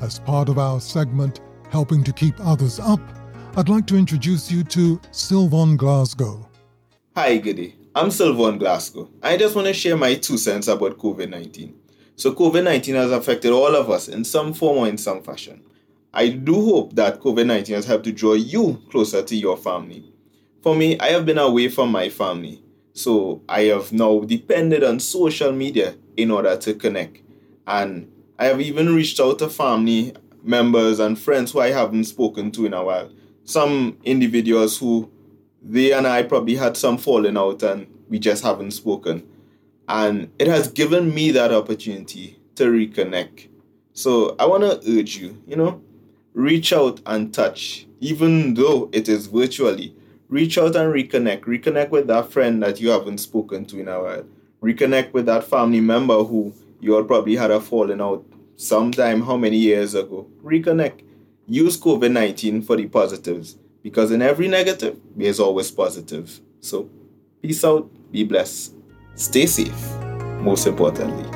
As part of our segment, Helping to Keep Others Up, I'd like to introduce you to Sylvan Glasgow. Hi, Goody. I'm Sylvan Glasgow. I just want to share my two cents about COVID 19. So, COVID 19 has affected all of us in some form or in some fashion. I do hope that COVID 19 has helped to draw you closer to your family. For me, I have been away from my family, so I have now depended on social media in order to connect. And I have even reached out to family members and friends who I haven't spoken to in a while. Some individuals who they and I probably had some falling out and we just haven't spoken. And it has given me that opportunity to reconnect. So I want to urge you, you know, reach out and touch, even though it is virtually. Reach out and reconnect. Reconnect with that friend that you haven't spoken to in a while. Reconnect with that family member who you all probably had a falling out sometime how many years ago. Reconnect. Use COVID 19 for the positives because in every negative, there's always positive. So, peace out, be blessed, stay safe, most importantly.